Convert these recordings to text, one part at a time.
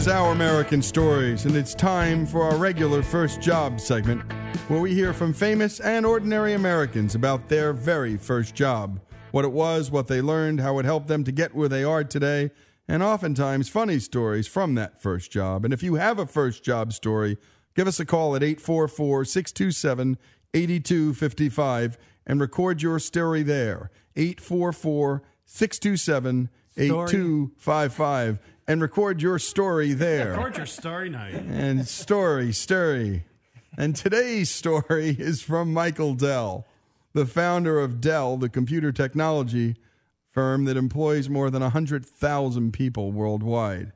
Is Our American Stories, and it's time for our regular first job segment where we hear from famous and ordinary Americans about their very first job. What it was, what they learned, how it helped them to get where they are today, and oftentimes funny stories from that first job. And if you have a first job story, give us a call at 844 627 8255 and record your story there. 844 627 8255 and record your story there. Record your story night. And story, story. And today's story is from Michael Dell, the founder of Dell, the computer technology firm that employs more than 100,000 people worldwide.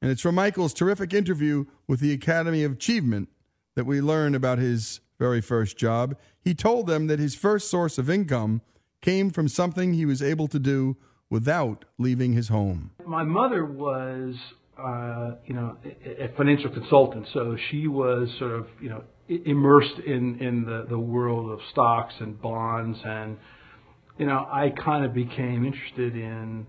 And it's from Michael's terrific interview with the Academy of Achievement that we learn about his very first job. He told them that his first source of income came from something he was able to do without leaving his home. My mother was, uh, you know, a financial consultant, so she was sort of, you know, immersed in in the the world of stocks and bonds, and you know, I kind of became interested in,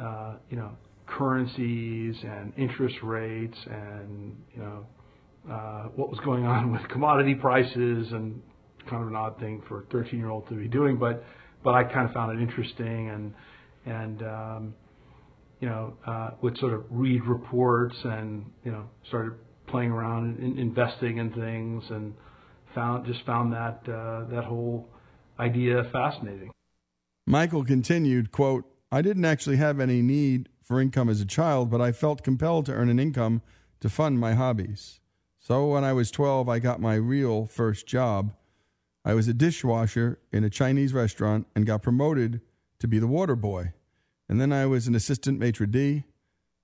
uh, you know, currencies and interest rates, and you know, uh, what was going on with commodity prices, and kind of an odd thing for a 13 year old to be doing, but but I kind of found it interesting and and um, you know uh, would sort of read reports and you know started playing around in, investing in things and found just found that uh, that whole idea fascinating. Michael continued, quote, I didn't actually have any need for income as a child, but I felt compelled to earn an income to fund my hobbies. So when I was 12, I got my real first job. I was a dishwasher in a Chinese restaurant and got promoted to be the water boy. And then I was an assistant maitre d'.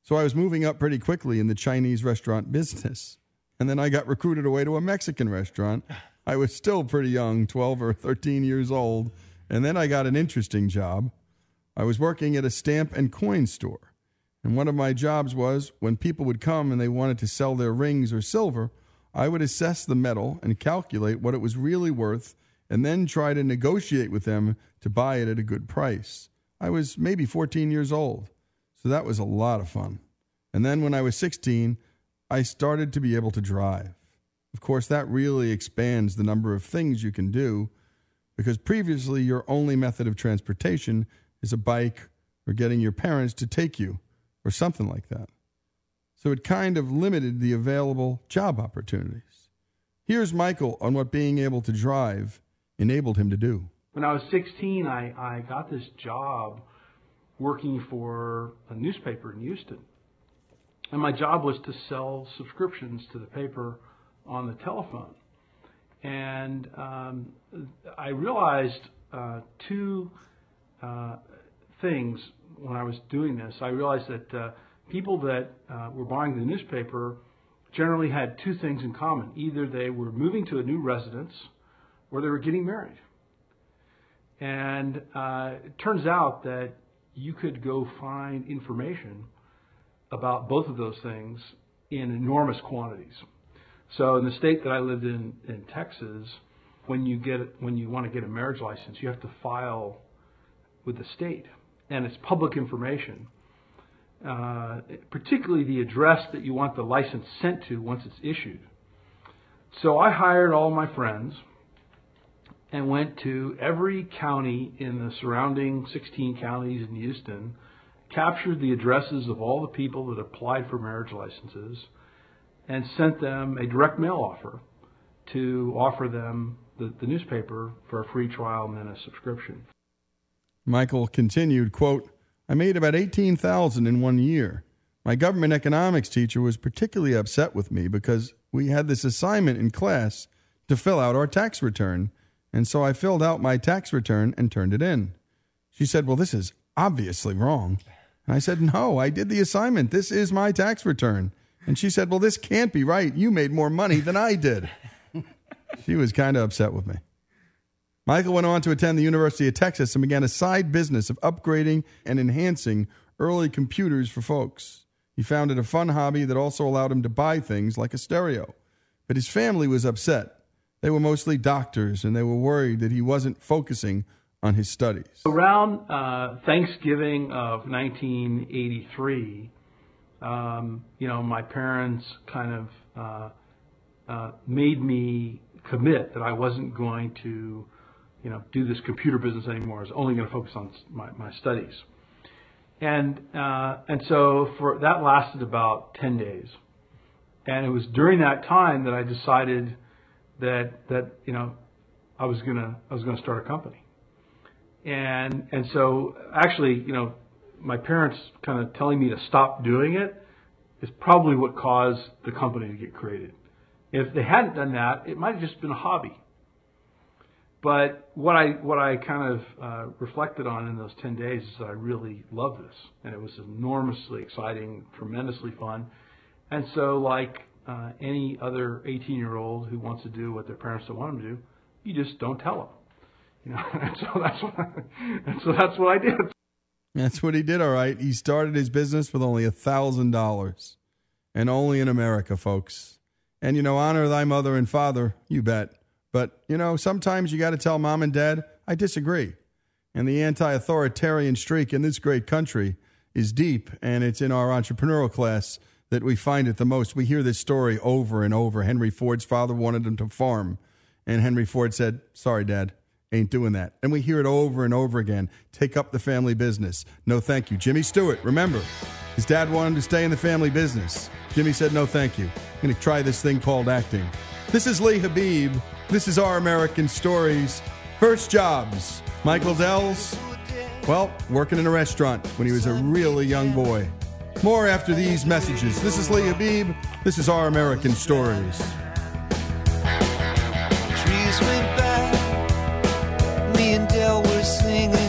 So I was moving up pretty quickly in the Chinese restaurant business. And then I got recruited away to a Mexican restaurant. I was still pretty young, 12 or 13 years old. And then I got an interesting job. I was working at a stamp and coin store. And one of my jobs was when people would come and they wanted to sell their rings or silver, I would assess the metal and calculate what it was really worth and then try to negotiate with them to buy it at a good price. I was maybe 14 years old, so that was a lot of fun. And then when I was 16, I started to be able to drive. Of course, that really expands the number of things you can do because previously your only method of transportation is a bike or getting your parents to take you or something like that. So it kind of limited the available job opportunities. Here's Michael on what being able to drive enabled him to do. When I was 16, I, I got this job working for a newspaper in Houston. And my job was to sell subscriptions to the paper on the telephone. And um, I realized uh, two uh, things when I was doing this. I realized that uh, people that uh, were buying the newspaper generally had two things in common. Either they were moving to a new residence or they were getting married. And uh, it turns out that you could go find information about both of those things in enormous quantities. So in the state that I lived in in Texas, when you get when you want to get a marriage license, you have to file with the state, and it's public information. Uh, particularly the address that you want the license sent to once it's issued. So I hired all my friends and went to every county in the surrounding 16 counties in Houston, captured the addresses of all the people that applied for marriage licenses, and sent them a direct mail offer to offer them the, the newspaper for a free trial and then a subscription. Michael continued, quote, I made about 18,000 in one year. My government economics teacher was particularly upset with me because we had this assignment in class to fill out our tax return, and so I filled out my tax return and turned it in. She said, "Well, this is obviously wrong." And I said, "No, I did the assignment. This is my tax return." And she said, "Well, this can't be right. You made more money than I did." she was kind of upset with me. Michael went on to attend the University of Texas and began a side business of upgrading and enhancing early computers for folks. He founded a fun hobby that also allowed him to buy things like a stereo. But his family was upset. They were mostly doctors and they were worried that he wasn't focusing on his studies. Around uh, Thanksgiving of 1983, um, you know, my parents kind of uh, uh, made me commit that I wasn't going to, you know, do this computer business anymore. I was only going to focus on my, my studies. And uh, and so for that lasted about ten days, and it was during that time that I decided that that you know I was gonna I was gonna start a company, and and so actually you know my parents kind of telling me to stop doing it is probably what caused the company to get created. If they hadn't done that, it might have just been a hobby. But what I what I kind of uh, reflected on in those ten days is that I really loved this, and it was enormously exciting, tremendously fun. And so, like uh, any other 18 year old who wants to do what their parents don't want them to do, you just don't tell them. You know, and so that's what I, and so that's what I did. That's what he did. All right, he started his business with only a thousand dollars, and only in America, folks. And you know, honor thy mother and father. You bet. But, you know, sometimes you got to tell mom and dad, I disagree. And the anti authoritarian streak in this great country is deep, and it's in our entrepreneurial class that we find it the most. We hear this story over and over. Henry Ford's father wanted him to farm, and Henry Ford said, Sorry, Dad, ain't doing that. And we hear it over and over again. Take up the family business. No, thank you. Jimmy Stewart, remember, his dad wanted him to stay in the family business. Jimmy said, No, thank you. I'm going to try this thing called acting. This is Lee Habib. This is Our American Stories. First jobs. Michael Dell's, well, working in a restaurant when he was a really young boy. More after these messages. This is Lee Habib. This is Our American Stories. Trees went by. Me and were singing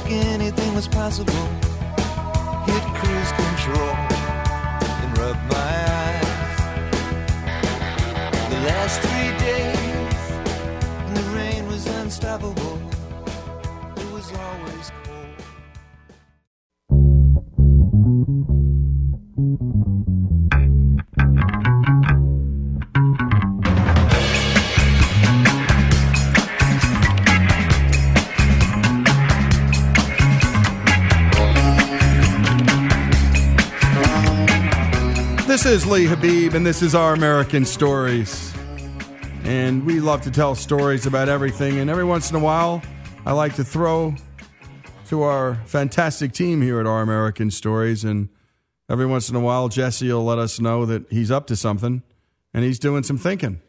like anything was possible. Hit cruise control and rub my eyes. The last three is Lee Habib, and this is Our American Stories. And we love to tell stories about everything. And every once in a while, I like to throw to our fantastic team here at Our American Stories. And every once in a while, Jesse will let us know that he's up to something and he's doing some thinking.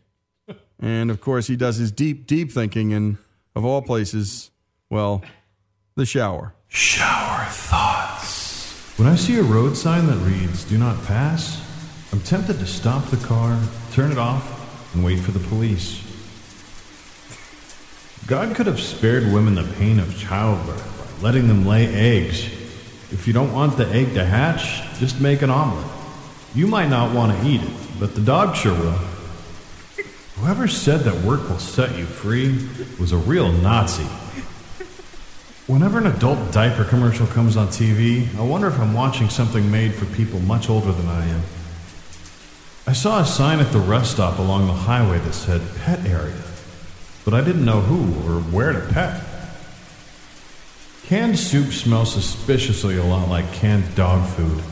And of course, he does his deep, deep thinking in, of all places, well, the shower. Shower thoughts. When I see a road sign that reads, Do not pass, I'm tempted to stop the car, turn it off, and wait for the police. God could have spared women the pain of childbirth by letting them lay eggs. If you don't want the egg to hatch, just make an omelet. You might not want to eat it, but the dog sure will. Whoever said that work will set you free was a real Nazi. Whenever an adult diaper commercial comes on TV, I wonder if I'm watching something made for people much older than I am. I saw a sign at the rest stop along the highway that said pet area, but I didn't know who or where to pet. Canned soup smells suspiciously a lot like canned dog food.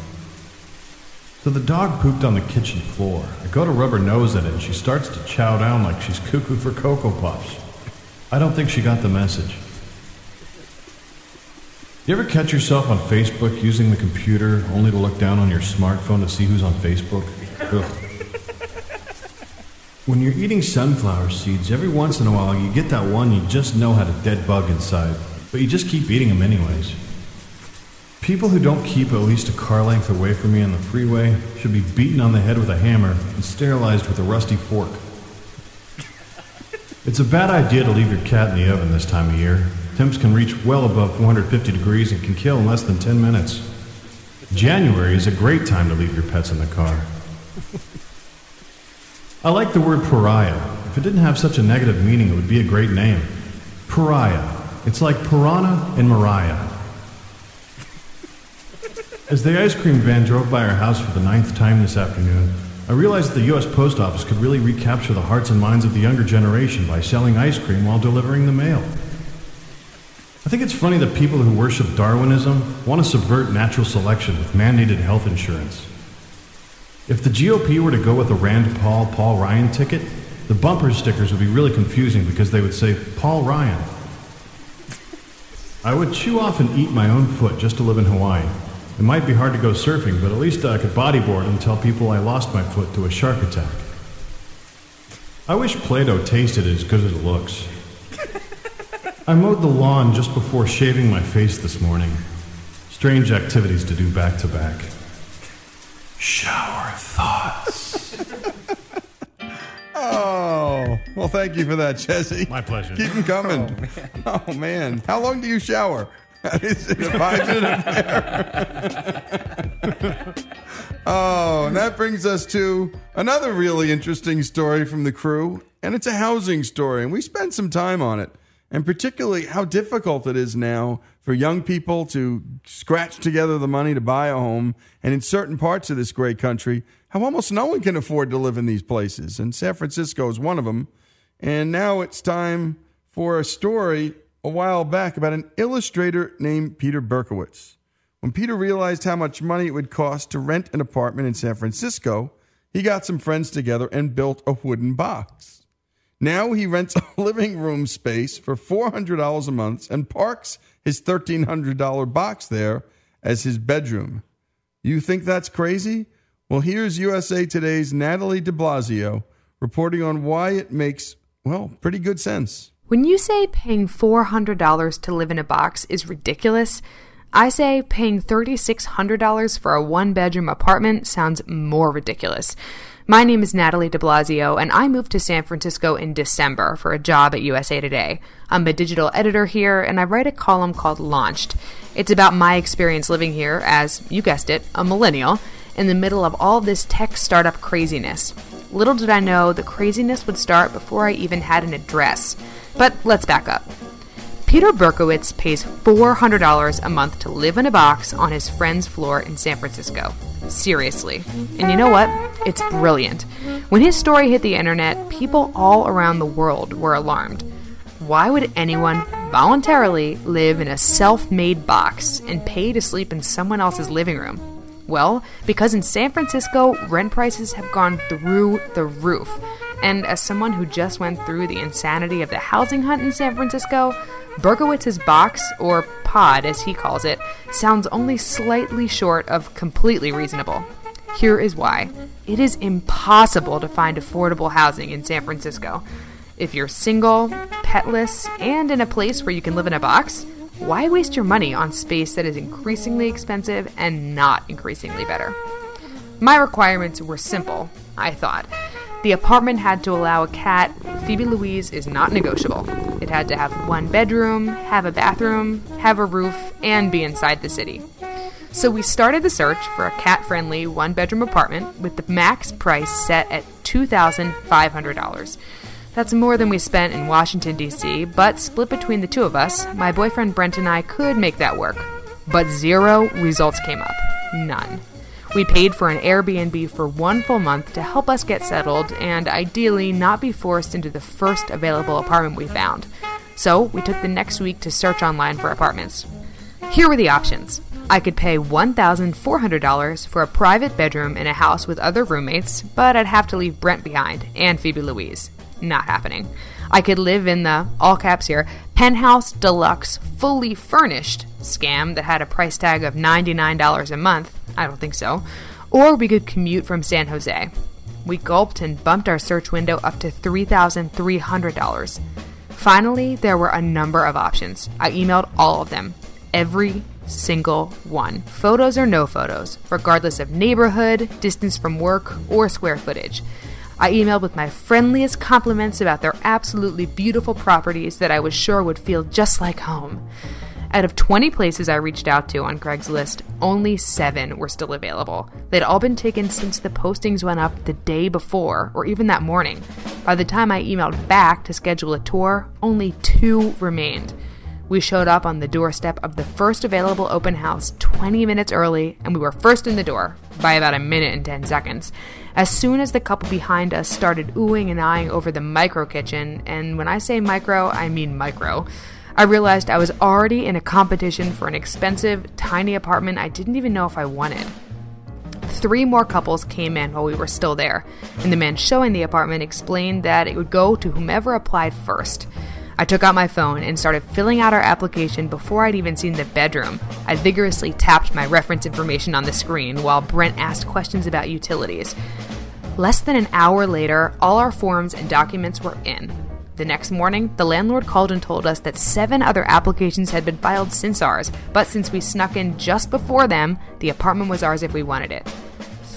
So the dog pooped on the kitchen floor. I go to rub her nose at it and she starts to chow down like she's cuckoo for Cocoa Puffs. I don't think she got the message. You ever catch yourself on Facebook using the computer only to look down on your smartphone to see who's on Facebook? Ugh. When you're eating sunflower seeds, every once in a while you get that one you just know had a dead bug inside, but you just keep eating them anyways. People who don't keep at least a car length away from me on the freeway should be beaten on the head with a hammer and sterilized with a rusty fork. It's a bad idea to leave your cat in the oven this time of year. Temps can reach well above 450 degrees and can kill in less than 10 minutes. January is a great time to leave your pets in the car. I like the word pariah. If it didn't have such a negative meaning, it would be a great name. Pariah. It's like piranha and Mariah. As the ice cream van drove by our house for the ninth time this afternoon, I realized that the U.S. Post Office could really recapture the hearts and minds of the younger generation by selling ice cream while delivering the mail. I think it's funny that people who worship Darwinism want to subvert natural selection with mandated health insurance. If the GOP were to go with a Rand Paul, Paul Ryan ticket, the bumper stickers would be really confusing because they would say, Paul Ryan. I would chew off and eat my own foot just to live in Hawaii. It might be hard to go surfing, but at least I could bodyboard and tell people I lost my foot to a shark attack. I wish Play Doh tasted as good as it looks. I mowed the lawn just before shaving my face this morning. Strange activities to do back to back. Shower thoughts. Oh, well, thank you for that, Jesse. My pleasure. Keep them coming. Oh, oh man. How long do you shower? Is it a five minute affair? oh, and that brings us to another really interesting story from the crew, and it's a housing story, and we spent some time on it, and particularly how difficult it is now for young people to scratch together the money to buy a home, and in certain parts of this great country, how almost no one can afford to live in these places, and San Francisco is one of them. And now it's time for a story a while back about an illustrator named Peter Berkowitz. When Peter realized how much money it would cost to rent an apartment in San Francisco, he got some friends together and built a wooden box. Now he rents a living room space for $400 a month and parks his $1,300 box there as his bedroom. You think that's crazy? Well, here's USA Today's Natalie DiBlasio reporting on why it makes, well, pretty good sense. When you say paying $400 to live in a box is ridiculous, I say paying $3,600 for a one bedroom apartment sounds more ridiculous. My name is Natalie DiBlasio, and I moved to San Francisco in December for a job at USA Today. I'm a digital editor here, and I write a column called Launched. It's about my experience living here as, you guessed it, a millennial, in the middle of all this tech startup craziness. Little did I know the craziness would start before I even had an address. But let's back up. Peter Berkowitz pays $400 a month to live in a box on his friend's floor in San Francisco. Seriously. And you know what? It's brilliant. When his story hit the internet, people all around the world were alarmed. Why would anyone voluntarily live in a self made box and pay to sleep in someone else's living room? Well, because in San Francisco, rent prices have gone through the roof. And as someone who just went through the insanity of the housing hunt in San Francisco, Berkowitz's box, or pod as he calls it, sounds only slightly short of completely reasonable. Here is why it is impossible to find affordable housing in San Francisco. If you're single, petless, and in a place where you can live in a box, why waste your money on space that is increasingly expensive and not increasingly better? My requirements were simple, I thought. The apartment had to allow a cat. Phoebe Louise is not negotiable. It had to have one bedroom, have a bathroom, have a roof, and be inside the city. So we started the search for a cat friendly one bedroom apartment with the max price set at $2,500. That's more than we spent in Washington, D.C., but split between the two of us, my boyfriend Brent and I could make that work. But zero results came up. None. We paid for an Airbnb for one full month to help us get settled and ideally not be forced into the first available apartment we found. So we took the next week to search online for apartments. Here were the options. I could pay $1,400 for a private bedroom in a house with other roommates, but I'd have to leave Brent behind and Phoebe Louise. Not happening. I could live in the, all caps here, penthouse deluxe fully furnished scam that had a price tag of $99 a month. I don't think so. Or we could commute from San Jose. We gulped and bumped our search window up to $3,300. Finally, there were a number of options. I emailed all of them. Every single one. Photos or no photos, regardless of neighborhood, distance from work, or square footage. I emailed with my friendliest compliments about their absolutely beautiful properties that I was sure would feel just like home. Out of 20 places I reached out to on Craigslist, only seven were still available. They'd all been taken since the postings went up the day before, or even that morning. By the time I emailed back to schedule a tour, only two remained. We showed up on the doorstep of the first available open house 20 minutes early, and we were first in the door by about a minute and 10 seconds. As soon as the couple behind us started oohing and eyeing over the micro kitchen, and when I say micro, I mean micro, I realized I was already in a competition for an expensive, tiny apartment I didn't even know if I wanted. Three more couples came in while we were still there, and the man showing the apartment explained that it would go to whomever applied first. I took out my phone and started filling out our application before I'd even seen the bedroom. I vigorously tapped my reference information on the screen while Brent asked questions about utilities. Less than an hour later, all our forms and documents were in. The next morning, the landlord called and told us that seven other applications had been filed since ours, but since we snuck in just before them, the apartment was ours if we wanted it.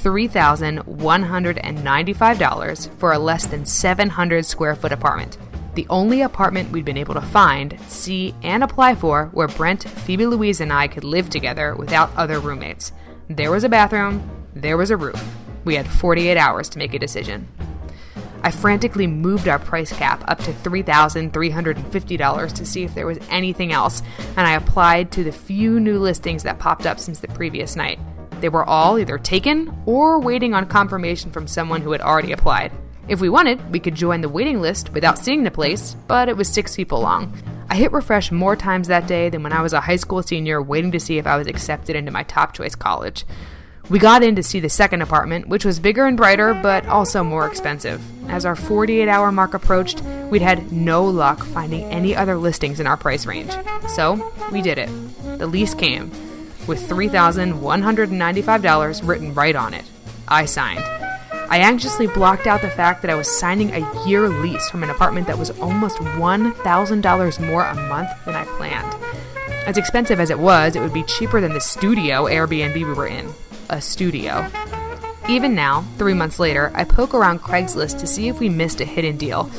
$3,195 for a less than 700 square foot apartment the only apartment we'd been able to find, see, and apply for where Brent, Phoebe Louise, and I could live together without other roommates. There was a bathroom, there was a roof. We had 48 hours to make a decision. I frantically moved our price cap up to $3,350 to see if there was anything else, and I applied to the few new listings that popped up since the previous night. They were all either taken or waiting on confirmation from someone who had already applied. If we wanted, we could join the waiting list without seeing the place, but it was six people long. I hit refresh more times that day than when I was a high school senior waiting to see if I was accepted into my top choice college. We got in to see the second apartment, which was bigger and brighter, but also more expensive. As our 48 hour mark approached, we'd had no luck finding any other listings in our price range. So, we did it. The lease came, with $3,195 written right on it. I signed. I anxiously blocked out the fact that I was signing a year lease from an apartment that was almost $1,000 more a month than I planned. As expensive as it was, it would be cheaper than the studio Airbnb we were in. A studio. Even now, three months later, I poke around Craigslist to see if we missed a hidden deal.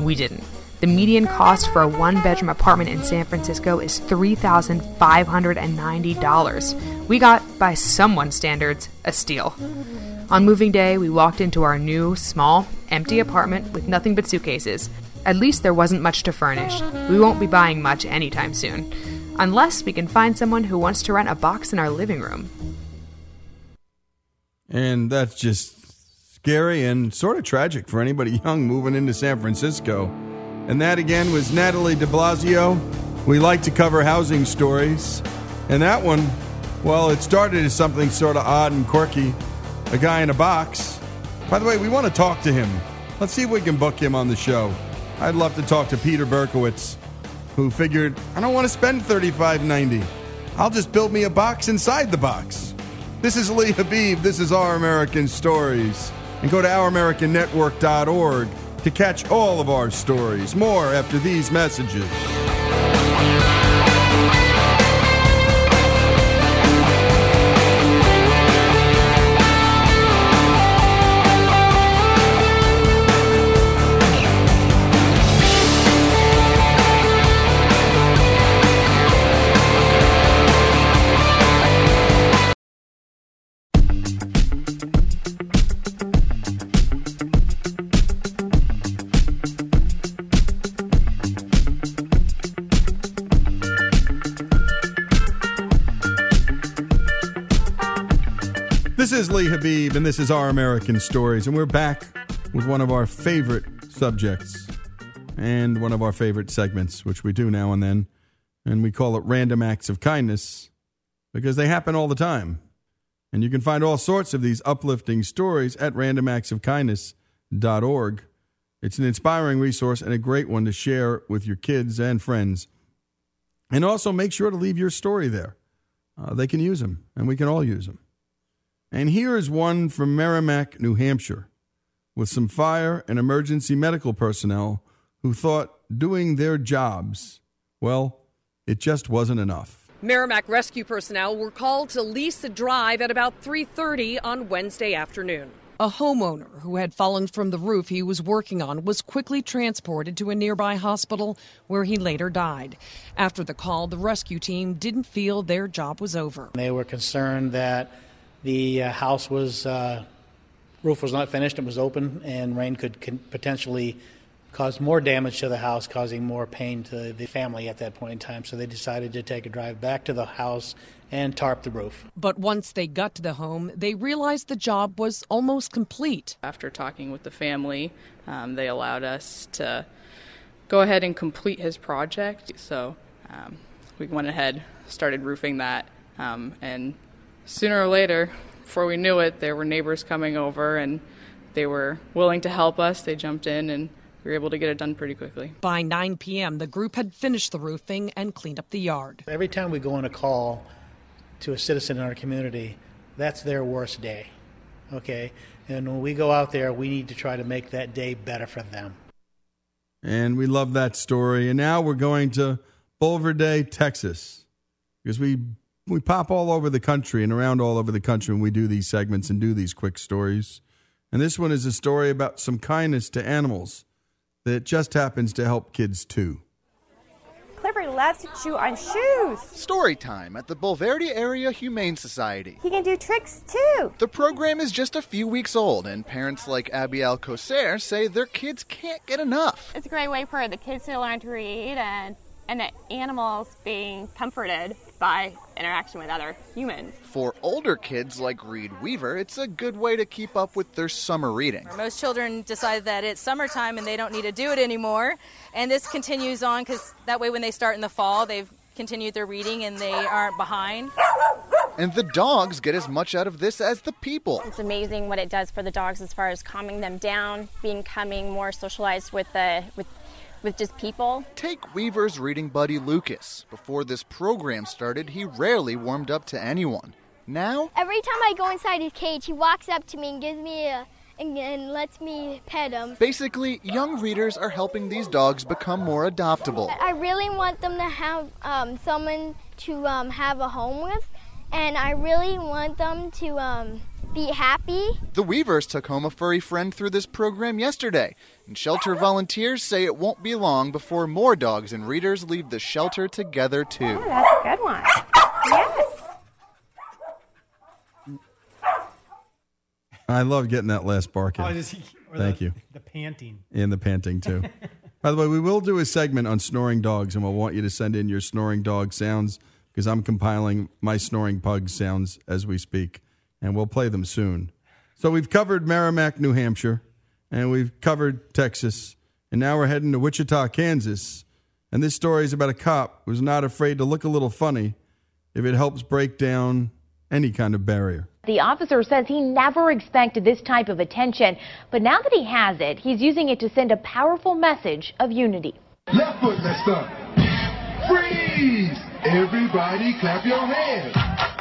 We didn't. The median cost for a one bedroom apartment in San Francisco is $3,590. We got, by someone's standards, a steal. On moving day, we walked into our new, small, empty apartment with nothing but suitcases. At least there wasn't much to furnish. We won't be buying much anytime soon. Unless we can find someone who wants to rent a box in our living room. And that's just scary and sort of tragic for anybody young moving into San Francisco. And that again was Natalie DiBlasio. We like to cover housing stories. And that one, well, it started as something sort of odd and quirky a guy in a box. By the way, we want to talk to him. Let's see if we can book him on the show. I'd love to talk to Peter Berkowitz, who figured, I don't want to spend $35.90. I'll just build me a box inside the box. This is Lee Habib. This is Our American Stories. And go to ouramericannetwork.org to catch all of our stories. More after these messages. Habib, and this is Our American Stories. And we're back with one of our favorite subjects and one of our favorite segments, which we do now and then. And we call it Random Acts of Kindness because they happen all the time. And you can find all sorts of these uplifting stories at randomactsofkindness.org. It's an inspiring resource and a great one to share with your kids and friends. And also make sure to leave your story there. Uh, they can use them, and we can all use them. And here is one from Merrimack, New Hampshire, with some fire and emergency medical personnel who thought doing their jobs, well, it just wasn't enough. Merrimack rescue personnel were called to Lisa Drive at about 3:30 on Wednesday afternoon. A homeowner who had fallen from the roof he was working on was quickly transported to a nearby hospital where he later died. After the call, the rescue team didn't feel their job was over. They were concerned that the uh, house was uh, roof was not finished, it was open, and rain could, could potentially cause more damage to the house, causing more pain to the family at that point in time. So they decided to take a drive back to the house and tarp the roof. But once they got to the home, they realized the job was almost complete. After talking with the family, um, they allowed us to go ahead and complete his project. So um, we went ahead, started roofing that, um, and sooner or later, before we knew it, there were neighbors coming over and they were willing to help us. They jumped in and we were able to get it done pretty quickly. By 9 p.m., the group had finished the roofing and cleaned up the yard. Every time we go on a call to a citizen in our community, that's their worst day. Okay? And when we go out there, we need to try to make that day better for them. And we love that story. And now we're going to Bulverde, Texas, because we we pop all over the country and around all over the country when we do these segments and do these quick stories. And this one is a story about some kindness to animals that just happens to help kids too. Clifford loves to chew on shoes. Story time at the Bulverde Area Humane Society. He can do tricks too. The program is just a few weeks old, and parents like Abiel Coser say their kids can't get enough. It's a great way for the kids to learn to read and and the animals being comforted by interaction with other humans. For older kids like Reed Weaver, it's a good way to keep up with their summer reading. Most children decide that it's summertime and they don't need to do it anymore, and this continues on because that way when they start in the fall, they've continued their reading and they aren't behind. And the dogs get as much out of this as the people. It's amazing what it does for the dogs as far as calming them down, becoming more socialized with the with with just people. Take Weaver's reading buddy Lucas. Before this program started, he rarely warmed up to anyone. Now, every time I go inside his cage, he walks up to me and gives me a and, and lets me pet him. Basically, young readers are helping these dogs become more adoptable. I really want them to have um, someone to um, have a home with, and I really want them to um, be happy. The Weavers took home a furry friend through this program yesterday, and shelter volunteers say it won't be long before more dogs and readers leave the shelter together too. Oh, that's a good one. Yes. I love getting that last bark in. Oh, just, Thank the, you. The panting. And the panting too. By the way, we will do a segment on snoring dogs, and we'll want you to send in your snoring dog sounds because I'm compiling my snoring pug sounds as we speak, and we'll play them soon. So we've covered Merrimack, New Hampshire, and we've covered Texas, and now we're heading to Wichita, Kansas. And this story is about a cop who's not afraid to look a little funny if it helps break down any kind of barrier. The officer says he never expected this type of attention, but now that he has it, he's using it to send a powerful message of unity. Left foot, let's start. Freeze! Everybody clap your hands.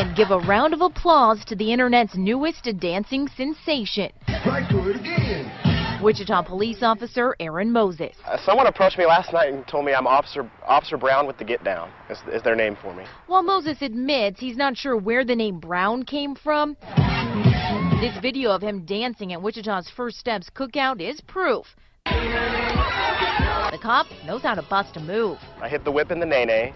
And give a round of applause to the internet's newest dancing sensation. Right foot again. Wichita police officer Aaron Moses. Uh, someone approached me last night and told me I'm Officer Officer Brown with the Get Down. Is, is their name for me. While Moses admits he's not sure where the name Brown came from, this video of him dancing at Wichita's First Steps cookout is proof. The cop knows how to bust a move. I hit the whip in the nae nae.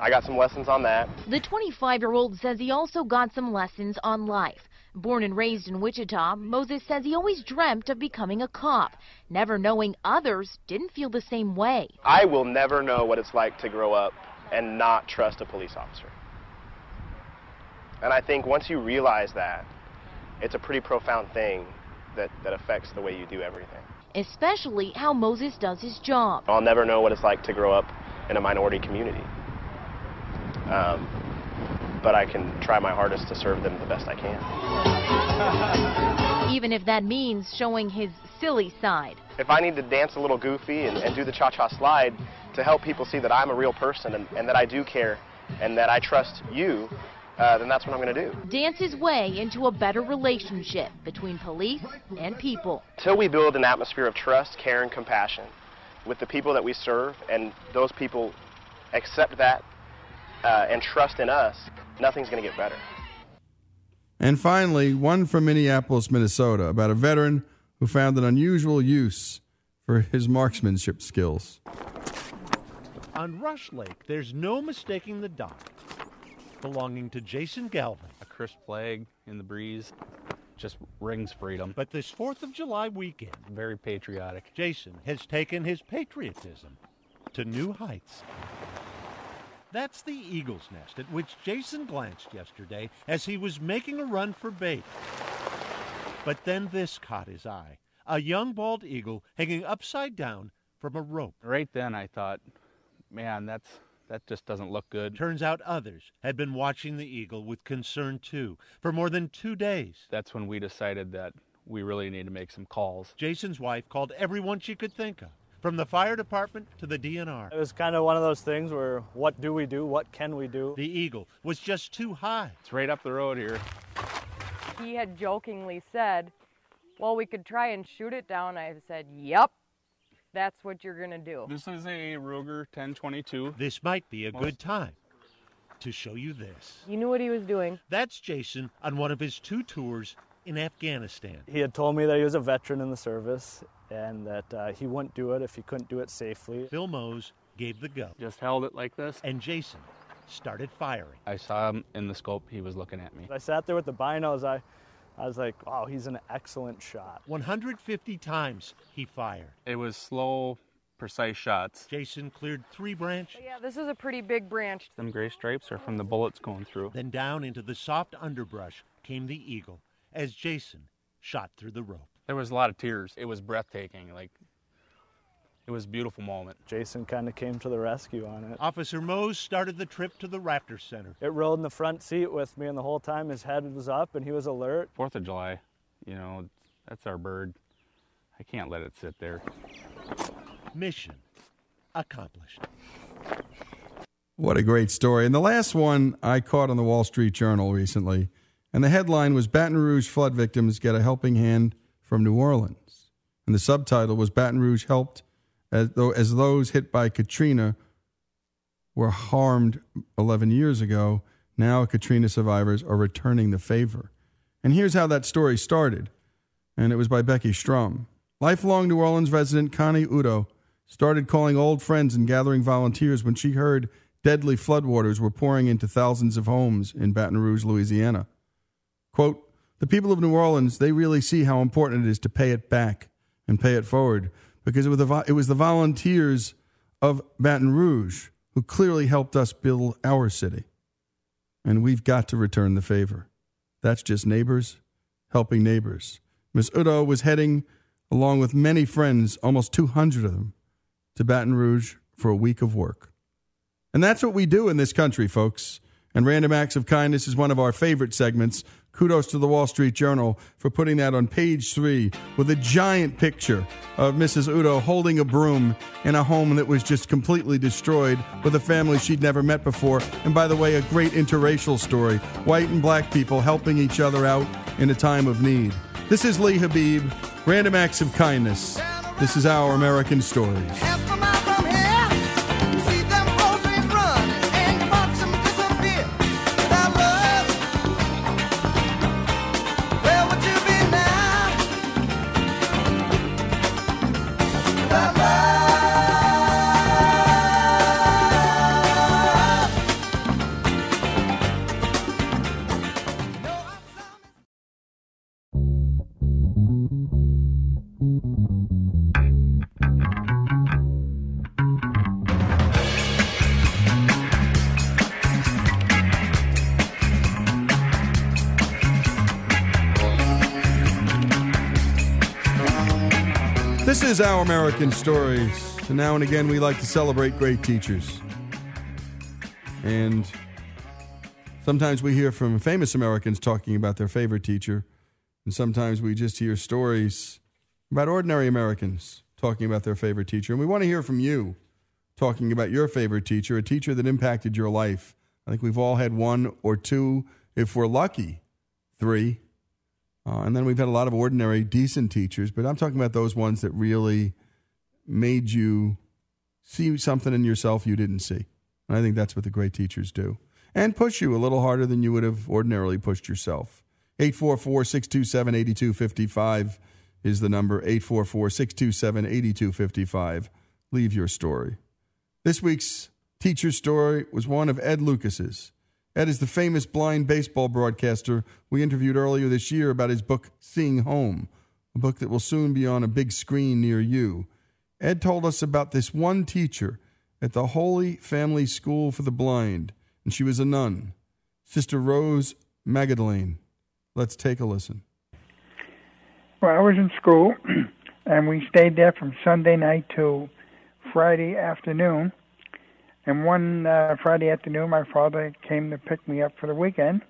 I got some lessons on that. The 25 year old says he also got some lessons on life. Born and raised in Wichita, Moses says he always dreamt of becoming a cop, never knowing others didn't feel the same way. I will never know what it's like to grow up and not trust a police officer. And I think once you realize that, it's a pretty profound thing that, that affects the way you do everything. Especially how Moses does his job. I'll never know what it's like to grow up in a minority community. Um, but I can try my hardest to serve them the best I can. Even if that means showing his silly side. If I need to dance a little goofy and, and do the cha-cha slide to help people see that I'm a real person and, and that I do care and that I trust you, uh, then that's what I'm going to do. Dance his way into a better relationship between police and people. Until we build an atmosphere of trust, care, and compassion with the people that we serve, and those people accept that uh, and trust in us, nothing's going to get better. And finally, one from Minneapolis, Minnesota, about a veteran who found an unusual use for his marksmanship skills. On Rush Lake, there's no mistaking the dock belonging to Jason Galvin. A crisp flag in the breeze just rings freedom. But this 4th of July weekend, Very patriotic. Jason has taken his patriotism to new heights. That's the eagle's nest at which Jason glanced yesterday as he was making a run for bait. But then this caught his eye a young bald eagle hanging upside down from a rope. Right then I thought, man, that's that just doesn't look good. Turns out others had been watching the eagle with concern too for more than two days. That's when we decided that we really need to make some calls. Jason's wife called everyone she could think of, from the fire department to the DNR. It was kind of one of those things where what do we do? What can we do? The eagle was just too high. It's right up the road here. He had jokingly said, Well, we could try and shoot it down. I said, Yep, that's what you're going to do. This is a Ruger 10/22. This might be a good time to show you this. You knew what he was doing. That's Jason on one of his two tours in Afghanistan. He had told me that he was a veteran in the service and that uh, he wouldn't do it if he couldn't do it safely. Phil Mose gave the go. Just held it like this. And Jason started firing. I saw him in the scope. He was looking at me. I sat there with the binos. I, I was like, wow, he's an excellent shot. 150 times he fired. It was slow, precise shots. Jason cleared three branches. Yeah, this is a pretty big branch. Them gray stripes are from the bullets going through. Then down into the soft underbrush came the eagle as Jason shot through the rope. There was a lot of tears. It was breathtaking. Like it was a beautiful moment. Jason kind of came to the rescue on it. Officer Mose started the trip to the Raptor Center. It rode in the front seat with me, and the whole time his head was up and he was alert. Fourth of July, you know, that's our bird. I can't let it sit there. Mission accomplished. What a great story. And the last one I caught on the Wall Street Journal recently, and the headline was Baton Rouge flood victims get a helping hand from New Orleans. And the subtitle was Baton Rouge helped as, though, as those hit by Katrina were harmed 11 years ago. Now Katrina survivors are returning the favor. And here's how that story started. And it was by Becky Strum. Lifelong New Orleans resident Connie Uddo started calling old friends and gathering volunteers when she heard deadly floodwaters were pouring into thousands of homes in Baton Rouge, Louisiana. Quote, the people of New Orleans, they really see how important it is to pay it back and pay it forward because it was the, it was the volunteers of Baton Rouge who clearly helped us build our city. And we've got to return the favor. That's just neighbors helping neighbors. Miss Uddo was heading, along with many friends, almost 200 of them, to Baton Rouge for a week of work. And that's what we do in this country, folks. And Random Acts of Kindness is one of our favorite segments. Kudos to the Wall Street Journal for putting that on page three with a giant picture of Mrs. Uddo holding a broom in a home that was just completely destroyed with a family she'd never met before. And by the way, a great interracial story white and black people helping each other out in a time of need. This is Lee Habib, Random Acts of Kindness. This is our American Stories. Is Our American Stories. So now and again, we like to celebrate great teachers. And sometimes we hear from famous Americans talking about their favorite teacher. And sometimes we just hear stories about ordinary Americans talking about their favorite teacher. And we want to hear from you talking about your favorite teacher, a teacher that impacted your life. I think we've all had one or two, if we're lucky, three. Uh, and then we've had a lot of ordinary, decent teachers, but I'm talking about those ones that really made you see something in yourself you didn't see. And I think that's what the great teachers do. And push you a little harder than you would have ordinarily pushed yourself. 844 627 8255 is the number 844 627 8255. Leave your story. This week's teacher story was one of Ed Lucas's. Ed is the famous blind baseball broadcaster we interviewed earlier this year about his book, Seeing Home, a book that will soon be on a big screen near you. Ed told us about this one teacher at the Holy Family School for the Blind, and she was a nun, Sister Rose Magdalene. Let's take a listen. Well, I was in school, and we stayed there from Sunday night to Friday afternoon. And one uh, Friday afternoon, my father came to pick me up for the weekend.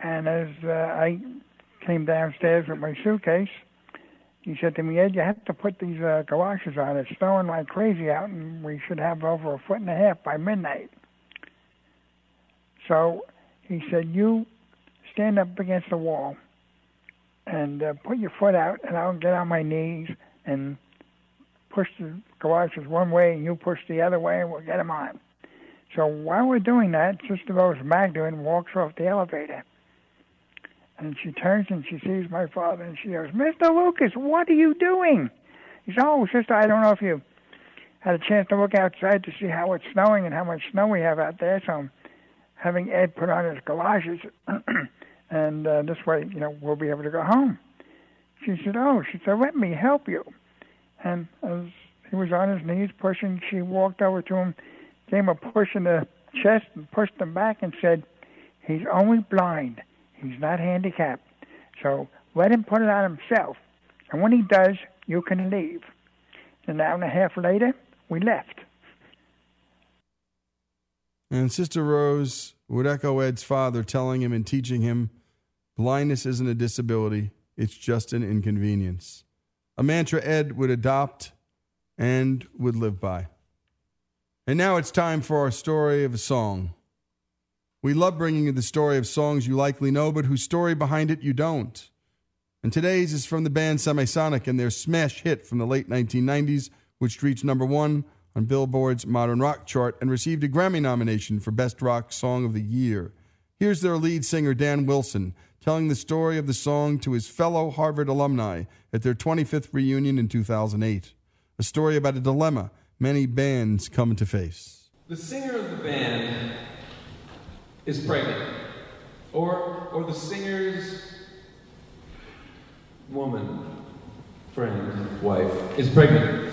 And as uh, I came downstairs with my suitcase, he said to me, Ed, you have to put these uh, galoshes on. It's snowing like crazy out, and we should have over a foot and a half by midnight. So he said, You stand up against the wall and uh, put your foot out, and I'll get on my knees and push the galoshes one way, and you push the other way, and we'll get them on. So while we're doing that, Sister Rose Magdalene walks off the elevator. And she turns and she sees my father and she goes, Mr. Lucas, what are you doing? He says, Oh, sister, I don't know if you had a chance to look outside to see how it's snowing and how much snow we have out there. So I'm having Ed put on his galoshes, and uh, this way, you know, we'll be able to go home. She said, Oh, she said, let me help you. And as he was on his knees pushing, she walked over to him, gave him a push in the chest, and pushed him back and said, He's only blind. He's not handicapped. So let him put it on himself. And when he does, you can leave. An hour and a half later, we left. And Sister Rose would echo Ed's father, telling him and teaching him blindness isn't a disability, it's just an inconvenience. A mantra Ed would adopt and would live by. And now it's time for our story of a song. We love bringing you the story of songs you likely know, but whose story behind it you don't. And today's is from the band Semisonic and their smash hit from the late 1990s, which reached number one on Billboard's Modern Rock chart and received a Grammy nomination for Best Rock Song of the Year. Here's their lead singer, Dan Wilson, telling the story of the song to his fellow Harvard alumni at their 25th reunion in 2008. A story about a dilemma many bands come to face. The singer of the band is pregnant, or or the singer's woman, friend, wife is pregnant,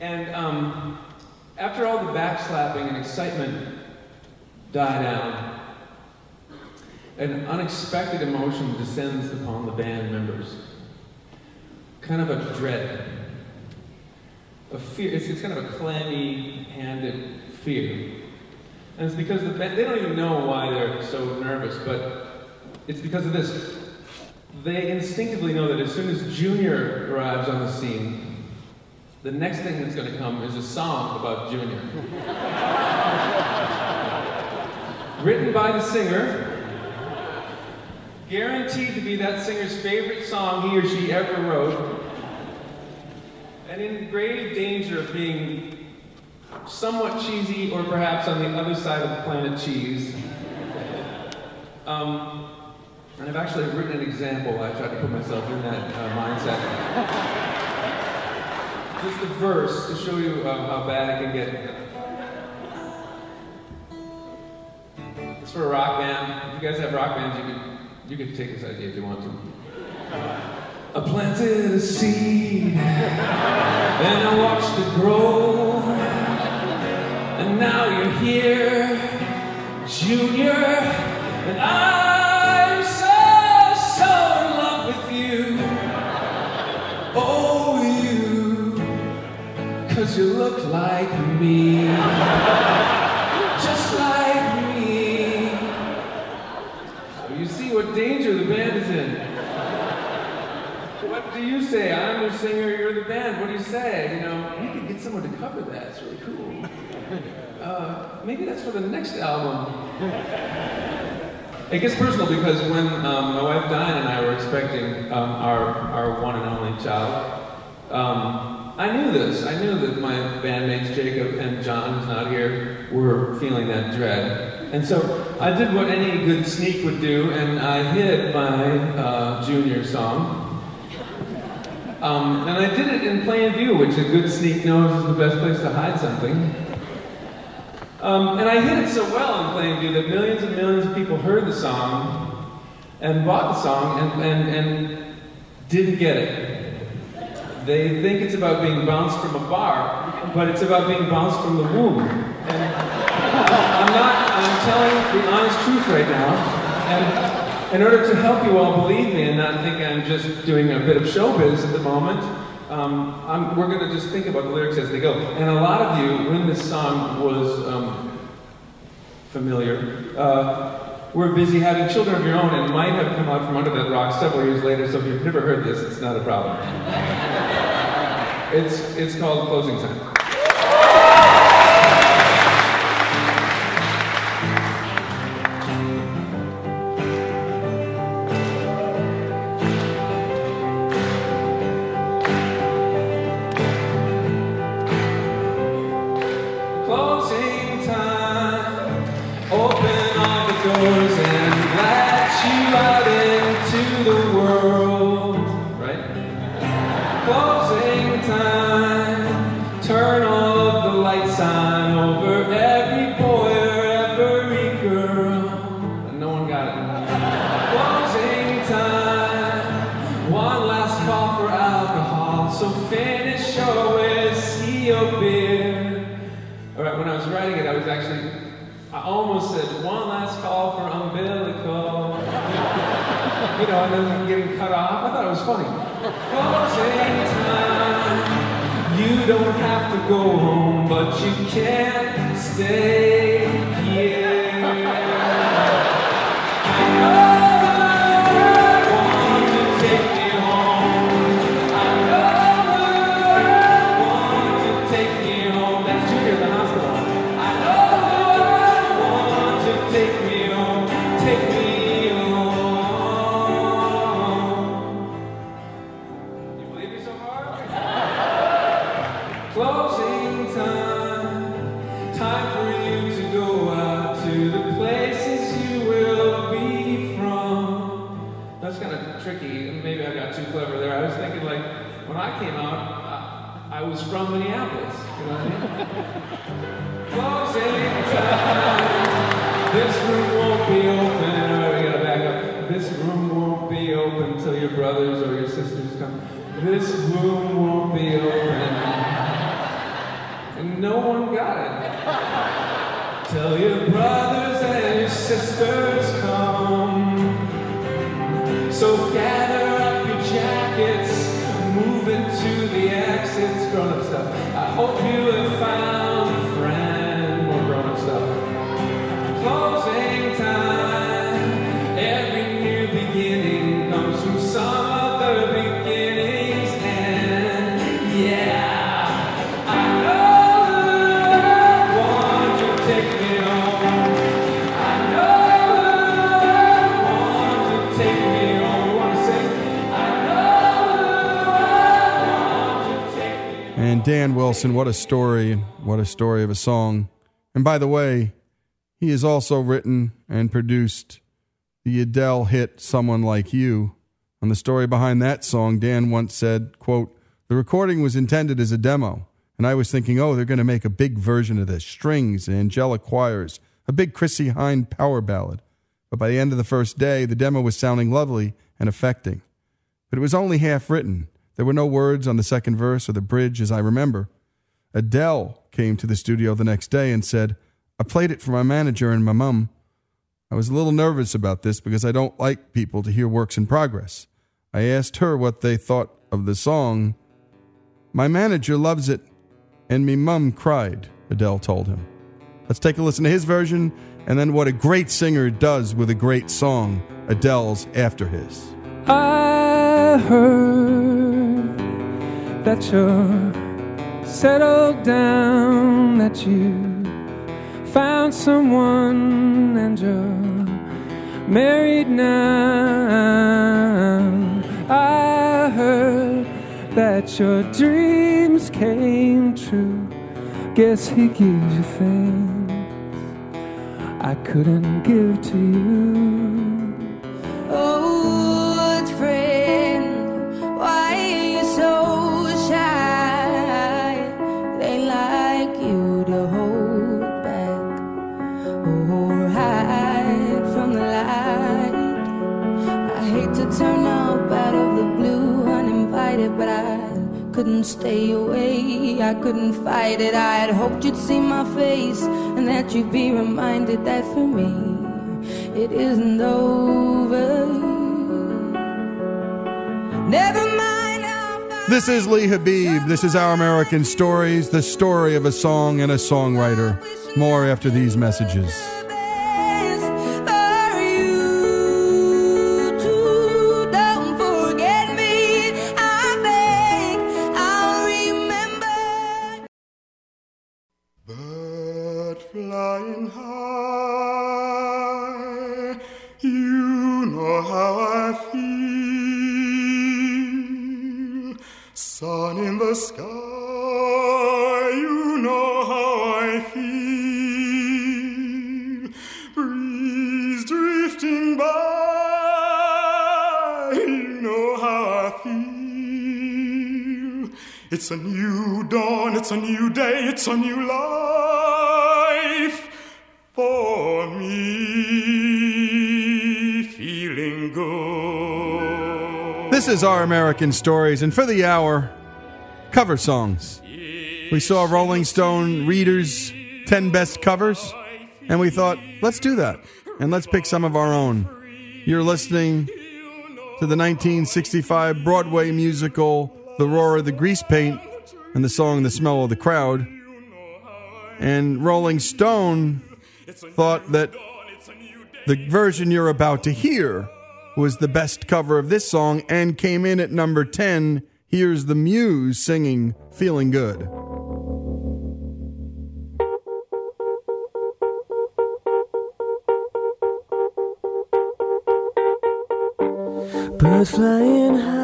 and um, after all the backslapping and excitement die down, an unexpected emotion descends upon the band members. Kind of a dread, a fear. It's, it's kind of a clammy-handed fear. And it's because the they don't even know why they're so nervous, but it's because of this. They instinctively know that as soon as Junior arrives on the scene, the next thing that's going to come is a song about Junior. Written by the singer, guaranteed to be that singer's favorite song he or she ever wrote, and in grave danger of being somewhat cheesy, or perhaps on the other side of the planet cheese. Um, and I've actually written an example. I tried to put myself in that uh, mindset. Just a verse to show you uh, how bad it can get. It's for a rock band. If you guys have rock bands, you could you could take this idea if you want to. I planted a seed and I watched it grow. And now you're here, Junior, and I'm so, so in love with you. Oh, you, cause you look like me, do you say? I'm the singer, you're the band. What do you say? You know, you could get someone to cover that. It's really cool. Uh, maybe that's for the next album. It gets personal because when um, my wife Diane and I were expecting um, our, our one and only child, um, I knew this. I knew that my bandmates Jacob and John, who's not here, were feeling that dread. And so I did what any good sneak would do, and I hid my uh, junior song. Um, and I did it in plain view, which a good sneak knows is the best place to hide something. Um, and I hit it so well in plain view that millions and millions of people heard the song and bought the song and, and, and didn't get it. They think it's about being bounced from a bar, but it's about being bounced from the womb. And I'm not, I'm telling the honest truth right now. And in order to help you all believe me and not think I'm just doing a bit of showbiz at the moment, um, we're going to just think about the lyrics as they go. And a lot of you, when this song was um, familiar, uh, were busy having children of your own and might have come out from under that rock several years later, so if you've never heard this, it's not a problem. It's, it's called Closing Time. Dan Wilson, what a story. What a story of a song. And by the way, he has also written and produced the Adele hit Someone Like You. On the story behind that song, Dan once said, quote, The recording was intended as a demo, and I was thinking, oh, they're going to make a big version of this, strings and angelic choirs, a big Chrissie Hynde power ballad. But by the end of the first day, the demo was sounding lovely and affecting. But it was only half written. There were no words on the second verse or the bridge, as I remember. Adele came to the studio the next day and said, I played it for my manager and my mum. I was a little nervous about this because I don't like people to hear works in progress. I asked her what they thought of the song. My manager loves it, and me mum cried, Adele told him. Let's take a listen to his version and then what a great singer does with a great song, Adele's After His. I heard that you're settled down, that you found someone and you're married now. I heard that your dreams came true. Guess he gives you things I couldn't give to you. Old but I couldn't stay away. I couldn't fight it. I had hoped you'd see my face and that you'd be reminded that for me it isn't over. Never mind. This is Lee Habeeb. This is Our American Stories, the story of a song and a songwriter. More after these messages. Flying high, you know how I feel. Sun in the sky, you know how I feel. Breeze drifting by, you know how I feel. It's a new dawn, it's a new day, it's a new life This is Our American Stories, and for the hour, cover songs. We saw Rolling Stone readers' 10 best covers, and we thought, let's do that, and let's pick some of our own. You're listening to the 1965 Broadway musical The Roar of the Grease Paint and the song The Smell of the Crowd. And Rolling Stone thought that the version you're about to hear was the best cover of this song and came in at number 10. Here's the Muse singing Feeling Good. Birds flying high,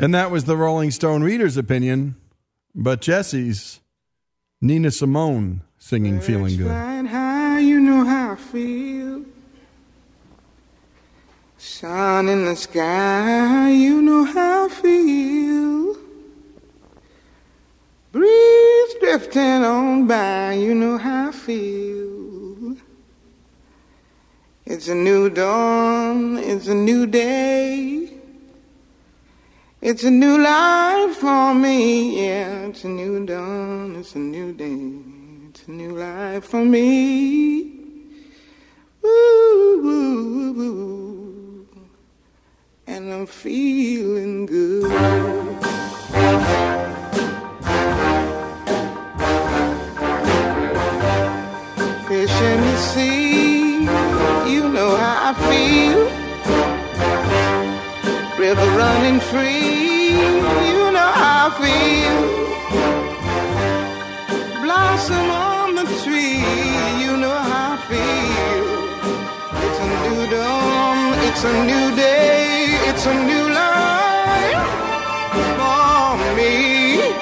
And that was the Rolling Stone reader's opinion, but Jesse's Nina Simone singing Feeling Good. High, you know how I feel. Sun in the sky, you know how I feel. Breeze drifting on by, you know how I feel. It's a new dawn, it's a new day. It's a new life for me, yeah. It's a new dawn, it's a new day. It's a new life for me. Ooh, ooh, ooh. And I'm feeling good. Fish in the sea, you know how I feel. Running free, you know how I feel. Blossom on the tree, you know how I feel. It's a new dawn, it's a new day, it's a new life for me,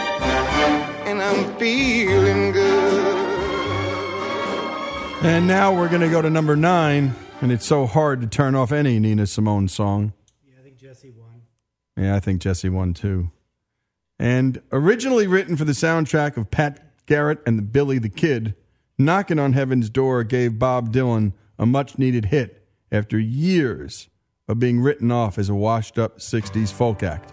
and I'm feeling good. And now we're going to go to number nine, and it's so hard to turn off any Nina Simone song. Yeah, I think Jesse won. Too. And originally written for the soundtrack of Pat Garrett and the Billy the Kid, Knocking on Heaven's Door gave Bob Dylan a much needed hit after years of being written off as a washed up 60s folk act.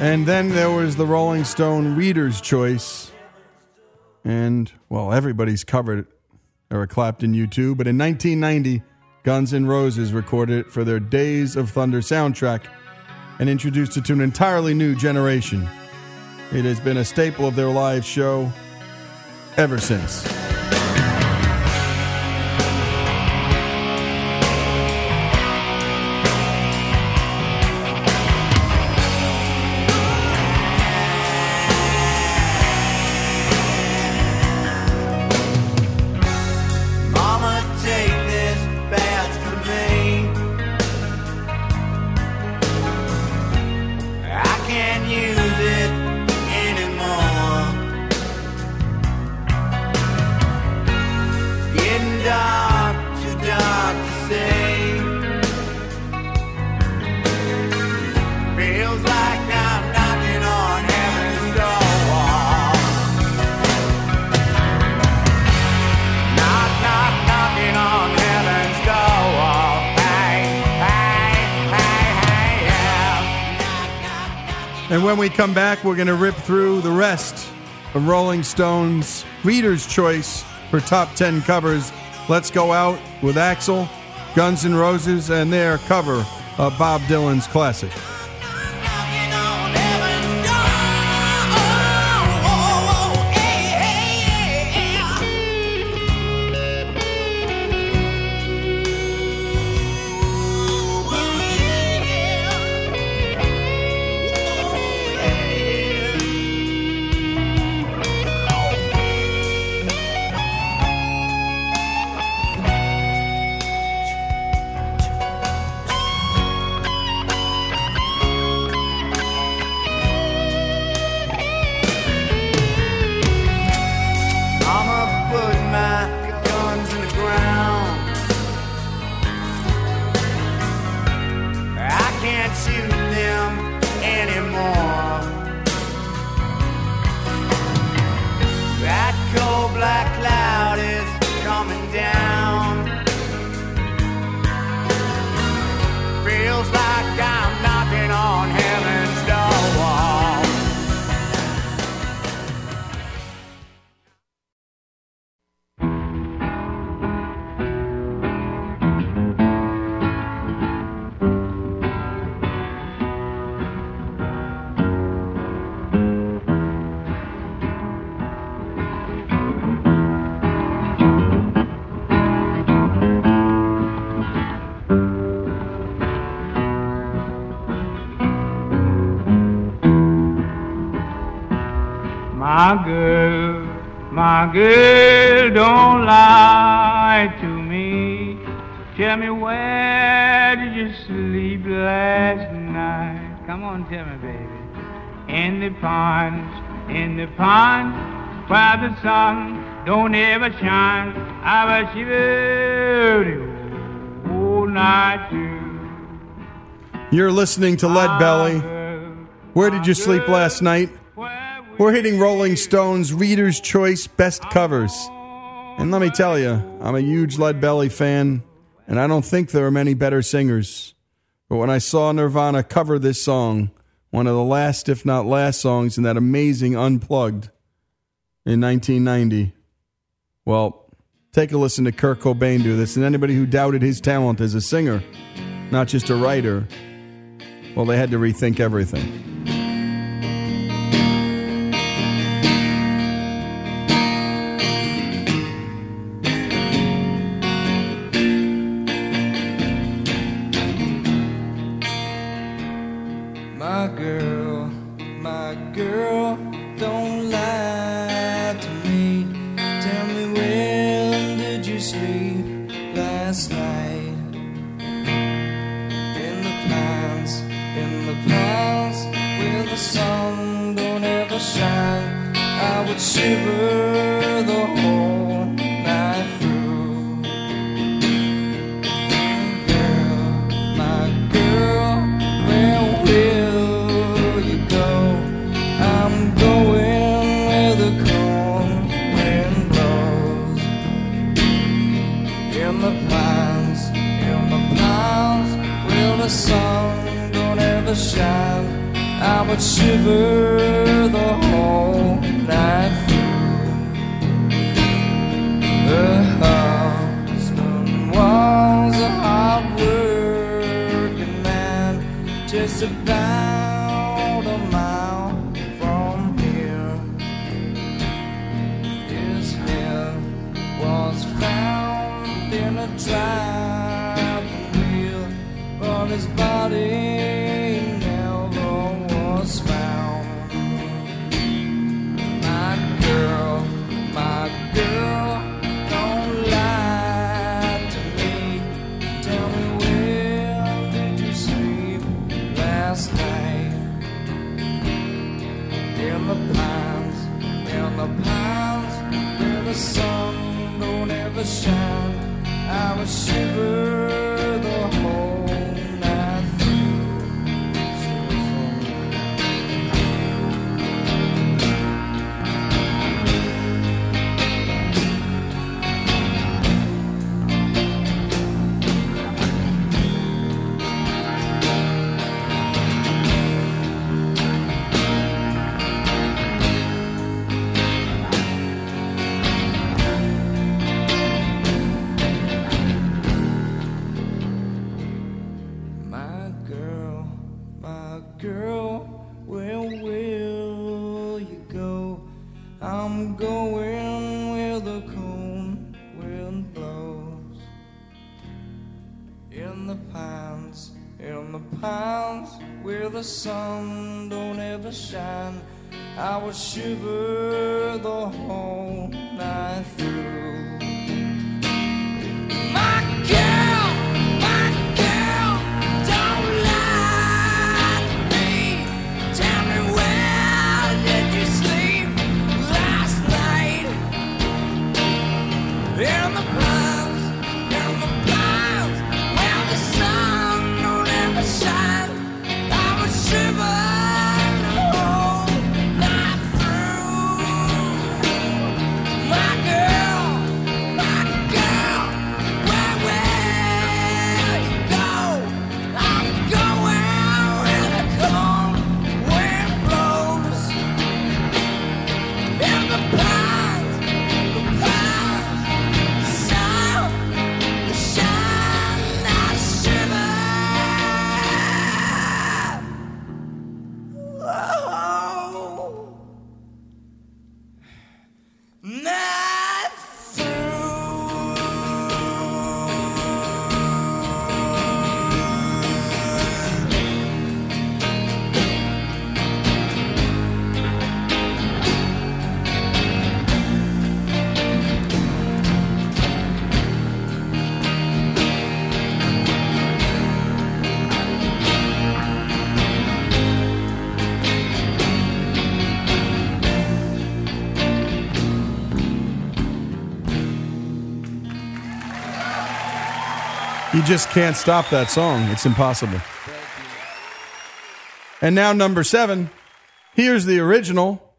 And then there was the Rolling Stone Reader's Choice. And, well, everybody's covered it, Eric Clapton, U2. But in 1990, Guns N' Roses recorded it for their Days of Thunder soundtrack and introduced it to an entirely new generation. It has been a staple of their live show ever since. Going to rip through the rest of Rolling Stone's Reader's Choice for top 10 covers. Let's go out with Axl, Guns N' Roses, and their cover of Bob Dylan's classic. My girl, my girl, don't lie to me. Tell me where did you sleep last night? Come on, tell me, baby. In the pond, in the pond, where the sun don't ever shine. I was shivering all night too. You're listening to Lead Belly. Where did you sleep last night? We're hitting Rolling Stone's Reader's Choice Best Covers. And let me tell you, I'm a huge Lead Belly fan. and I don't think there are many better singers. But when I saw Nirvana cover this song, one of the last, if not last, songs in that amazing Unplugged in 1990, well, take a listen to Kurt Cobain do this. And anybody who doubted his talent as a singer, not just a writer, well, they had to rethink everything. Would shiver the whole night through. Her husband was a hard working man, just about shiver just can't stop that song. It's impossible. And now, number seven. Here's the original.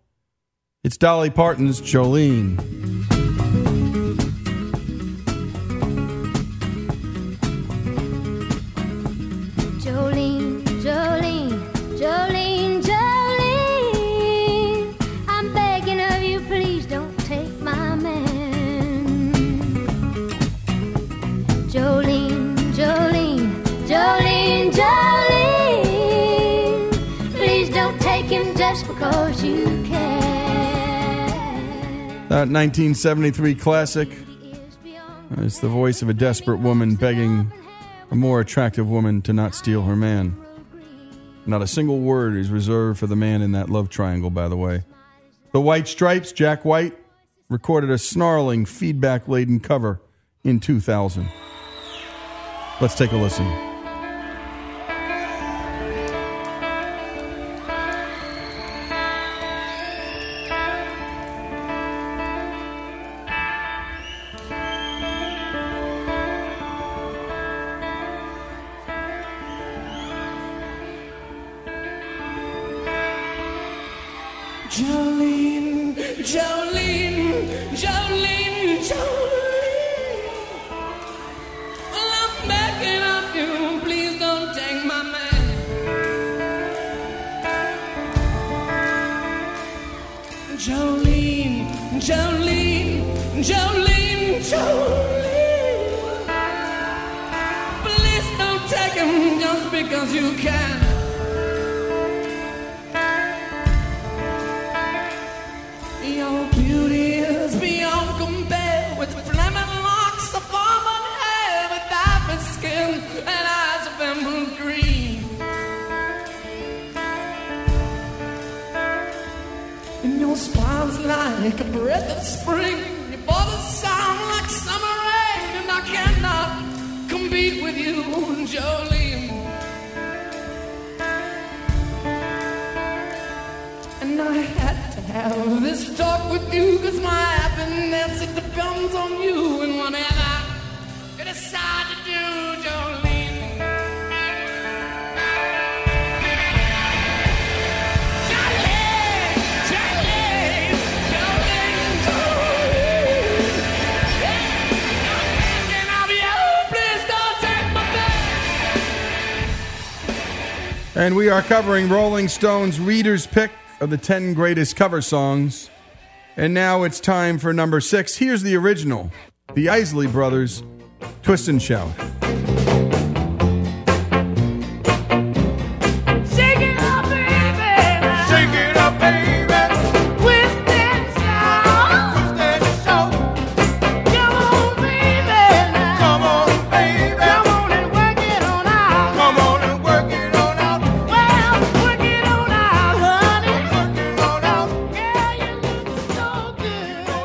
It's Dolly Parton's Jolene. 1973 classic It's the voice of a desperate woman begging a more attractive woman to not steal her man. Not a single word is reserved for the man in that love triangle, by the way. The White Stripes, Jack White, recorded a snarling, feedback laden cover in 2000. Let's take a listen. Jolene, Jolene. Please don't take him just because you can. Your beauty is beyond compare with flaming locks of almond hair, with diamond skin and eyes of emerald green. And your smile's like a breath of spring. You, Jolene. And I had to have this talk with you Cause my happiness, it depends on you And whatever And we are covering Rolling Stone's Reader's Pick of the 10 greatest cover songs. And now it's time for number six. Here's the original The Isley Brothers, Twist and Shout.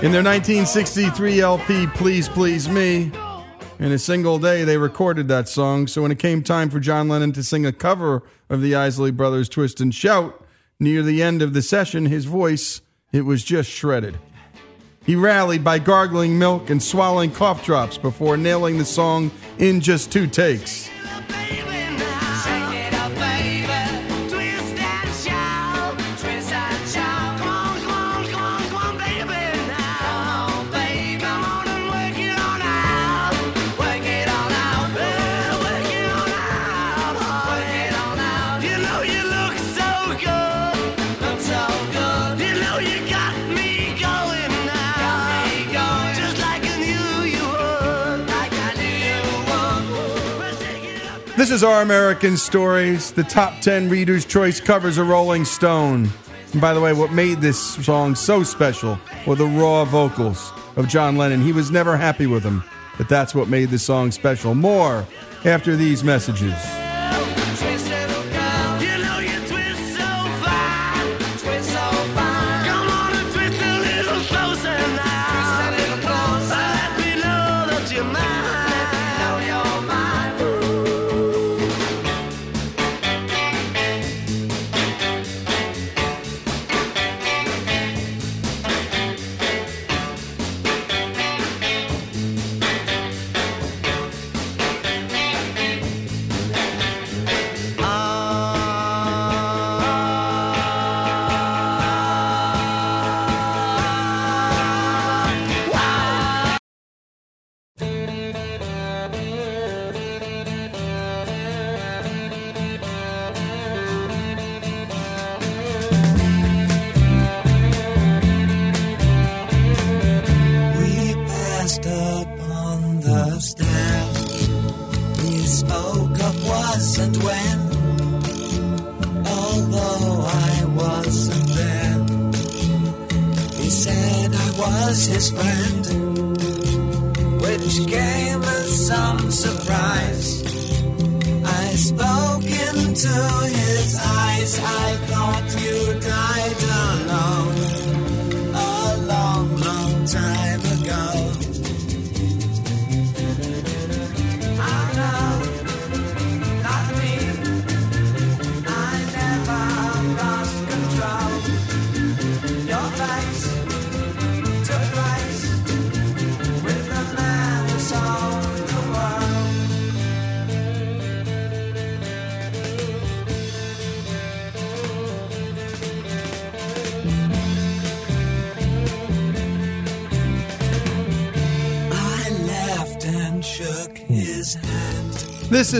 In their 1963 LP, Please Please Me, in a single day, they recorded that song. So when it came time for John Lennon to sing a cover of the Isley Brothers' Twist and Shout, near the end of the session, his voice, it was just shredded. He rallied by gargling milk and swallowing cough drops before nailing the song in just two takes. This is Our American Stories, the top 10 Reader's Choice covers a Rolling Stone. And by the way, what made this song so special were the raw vocals of John Lennon. He was never happy with them, but that's what made the song special. More after these messages.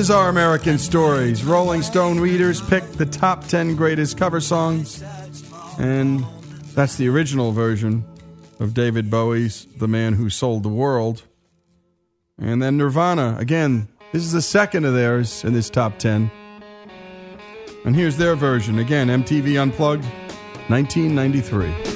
Is Our American Stories. Rolling Stone readers picked the top 10 greatest cover songs, and that's the original version of David Bowie's The Man Who Sold the World. And then Nirvana, again, this is the second of theirs in this top 10. And here's their version, again, MTV Unplugged, 1993.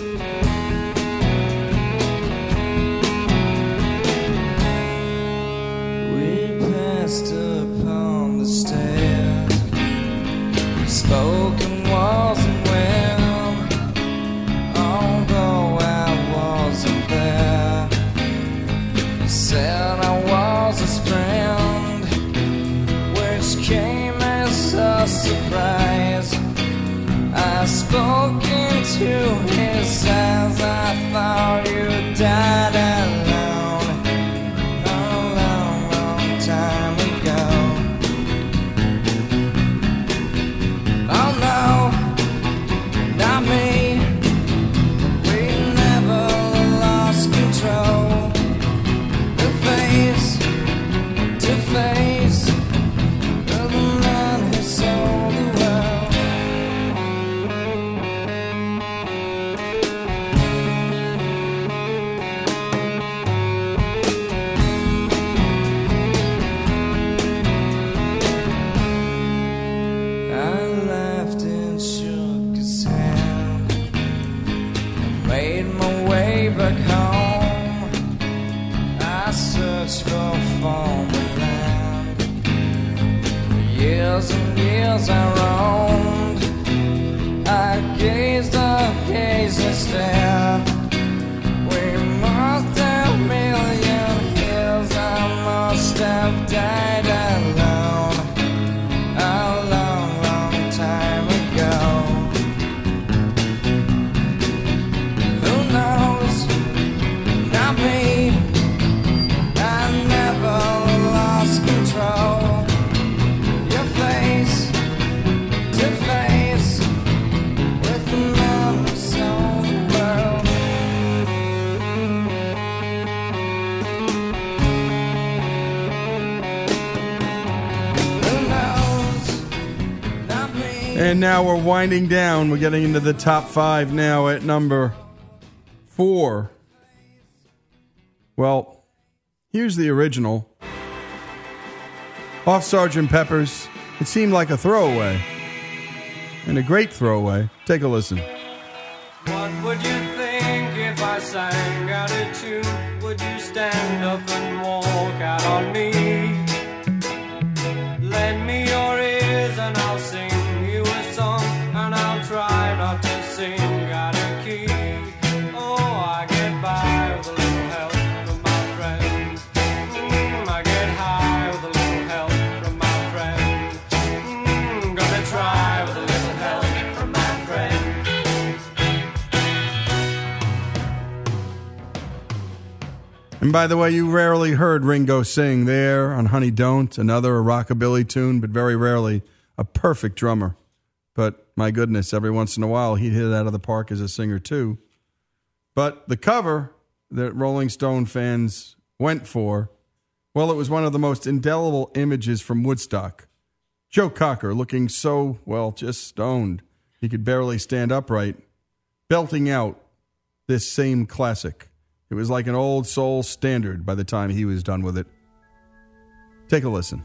We're winding down. We're getting into the top five now at number four. Well, here's the original. Off Sergeant Pepper's. It seemed like a throwaway. And a great throwaway. Take a listen. What would you think if I sang out a tune? Would you stand up and walk out on me? And by the way, you rarely heard Ringo sing there on Honey Don't, another rockabilly tune, but very rarely a perfect drummer. But my goodness, every once in a while he'd hit it out of the park as a singer too. But the cover that Rolling Stone fans went for, well, it was one of the most indelible images from Woodstock. Joe Cocker looking so, well, just stoned. He could barely stand upright, belting out this same classic. It was like an old soul standard by the time he was done with it. Take a listen.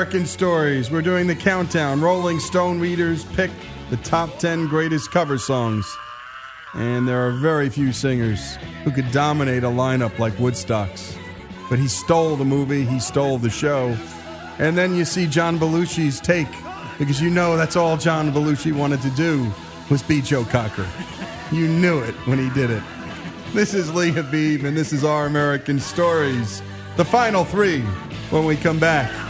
American Stories. We're doing the countdown. Rolling Stone readers pick the top 10 greatest cover songs. And there are very few singers who could dominate a lineup like Woodstock's. But he stole the movie, he stole the show. And then you see John Belushi's take, because you know that's all John Belushi wanted to do was beat Joe Cocker. You knew it when he did it. This is Lee Habeeb, and this is Our American Stories. The final three when we come back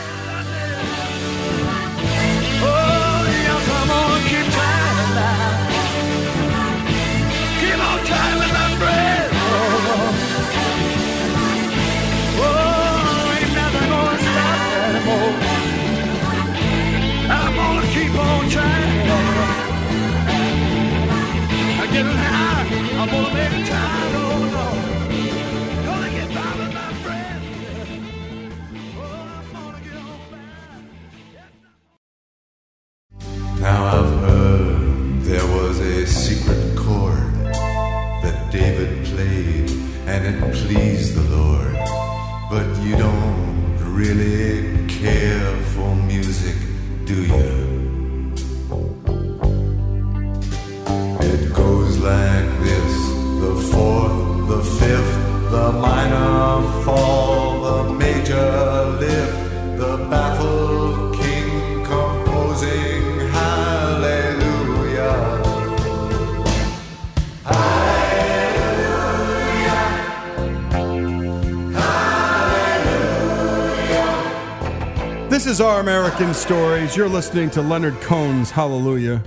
American Stories. You're listening to Leonard Cohen's Hallelujah.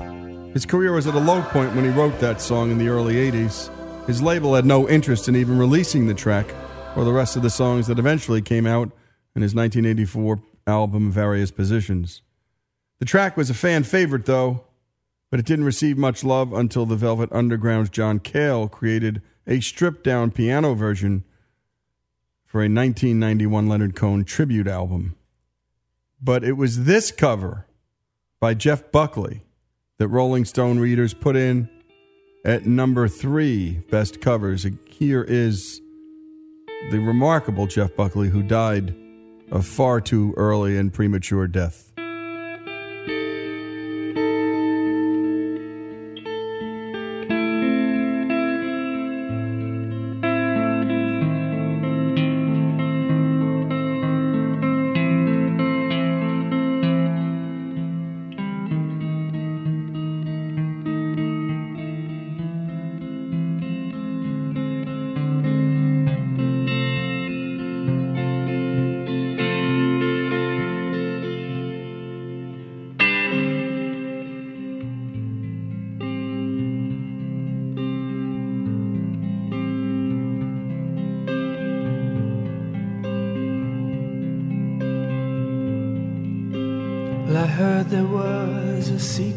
His career was at a low point when he wrote that song in the early 80s. His label had no interest in even releasing the track or the rest of the songs that eventually came out in his 1984 album Various Positions. The track was a fan favorite, though, but it didn't receive much love until the Velvet Underground's John Cale created a stripped down piano version for a 1991 Leonard Cohen tribute album. But it was this cover by Jeff Buckley that Rolling Stone readers put in at number three best covers. Here is the remarkable Jeff Buckley, who died a far too early and premature death.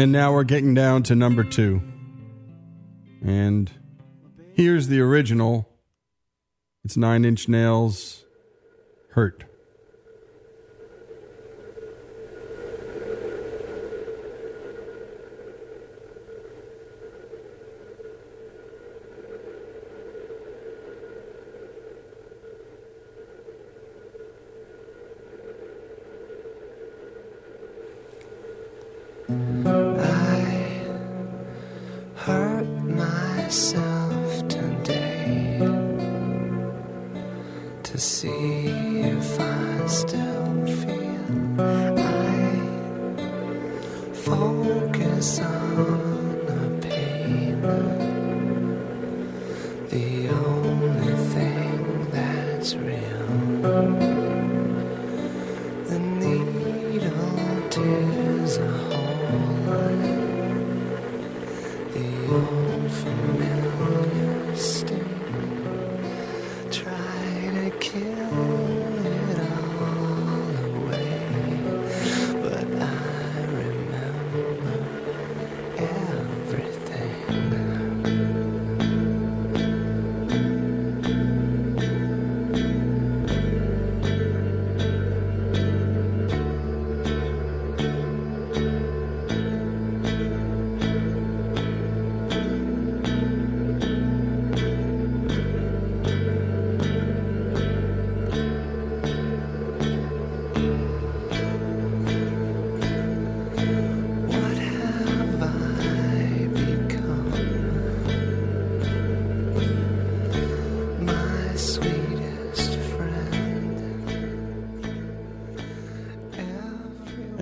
And now we're getting down to number two. And here's the original. It's Nine Inch Nails Hurt. Myself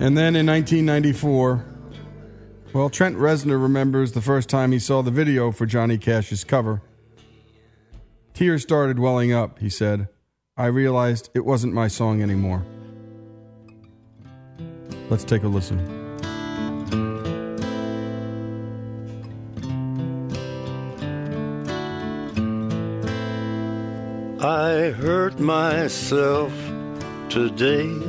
And then in 1994, well, Trent Reznor remembers the first time he saw the video for Johnny Cash's cover. Tears started welling up, he said. I realized it wasn't my song anymore. Let's take a listen. I hurt myself today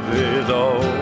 it all.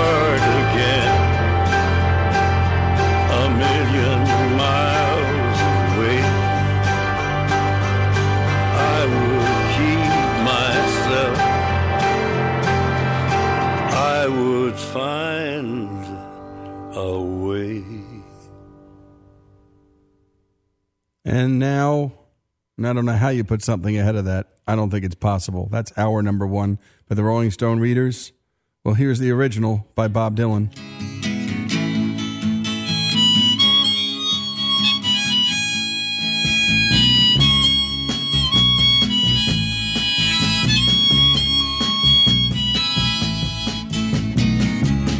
now, and I don't know how you put something ahead of that. I don't think it's possible. That's our number one by the Rolling Stone Readers. Well, here's the original by Bob Dylan.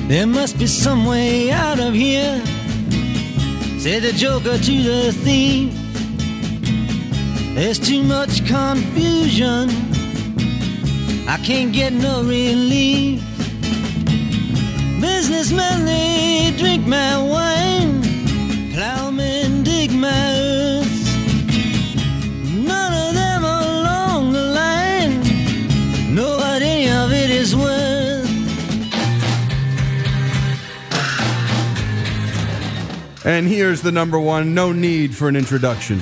There must be some way out of here, said the joker to the thief. There's too much confusion, I can't get no relief. Businessmen, they drink my wine, plowmen dig my earth. None of them along the line know what any of it is worth. And here's the number one no need for an introduction.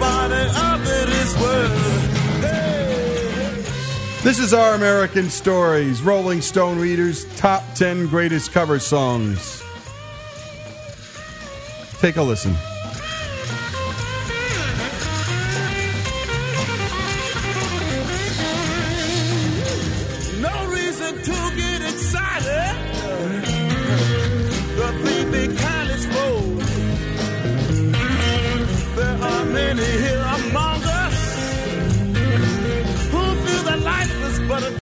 this world. This is our American Stories, Rolling Stone Readers Top 10 Greatest Cover Songs. Take a listen.